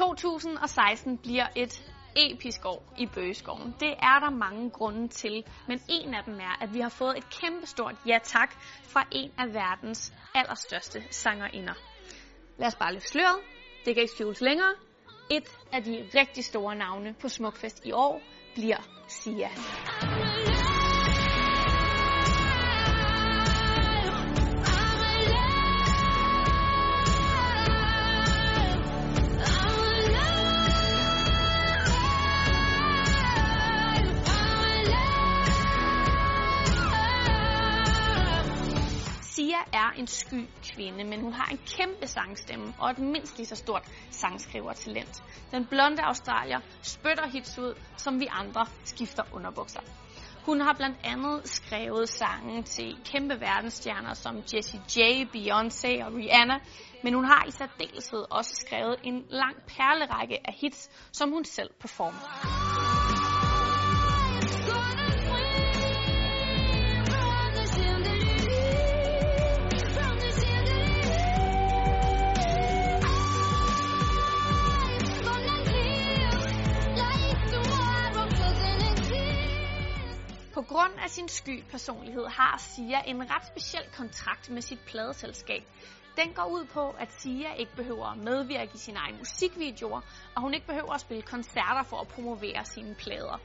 2016 bliver et episk år i Bøgeskoven. Det er der mange grunde til, men en af dem er, at vi har fået et kæmpestort ja tak fra en af verdens allerstørste sangerinder. Lad os bare løfte sløret. Det kan ikke skjules længere. Et af de rigtig store navne på Smukfest i år bliver Sia. Sia er en sky kvinde, men hun har en kæmpe sangstemme og et mindst lige så stort sangskrivertalent. Den blonde australier spytter hits ud, som vi andre skifter underbukser. Hun har blandt andet skrevet sange til kæmpe verdensstjerner som Jessie J, Beyoncé og Rihanna, men hun har i særdeleshed også skrevet en lang perlerække af hits, som hun selv performer. På grund af sin sky personlighed har Sia en ret speciel kontrakt med sit pladeselskab. Den går ud på, at Sia ikke behøver at medvirke i sine egne musikvideoer, og hun ikke behøver at spille koncerter for at promovere sine plader.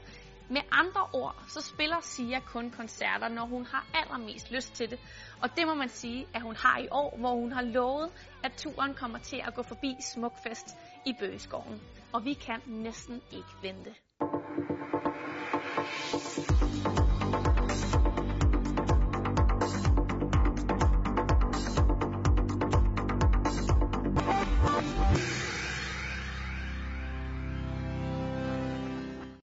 Med andre ord, så spiller Sia kun koncerter, når hun har allermest lyst til det. Og det må man sige, at hun har i år, hvor hun har lovet, at turen kommer til at gå forbi Smukfest i Bøgeskoven. Og vi kan næsten ikke vente.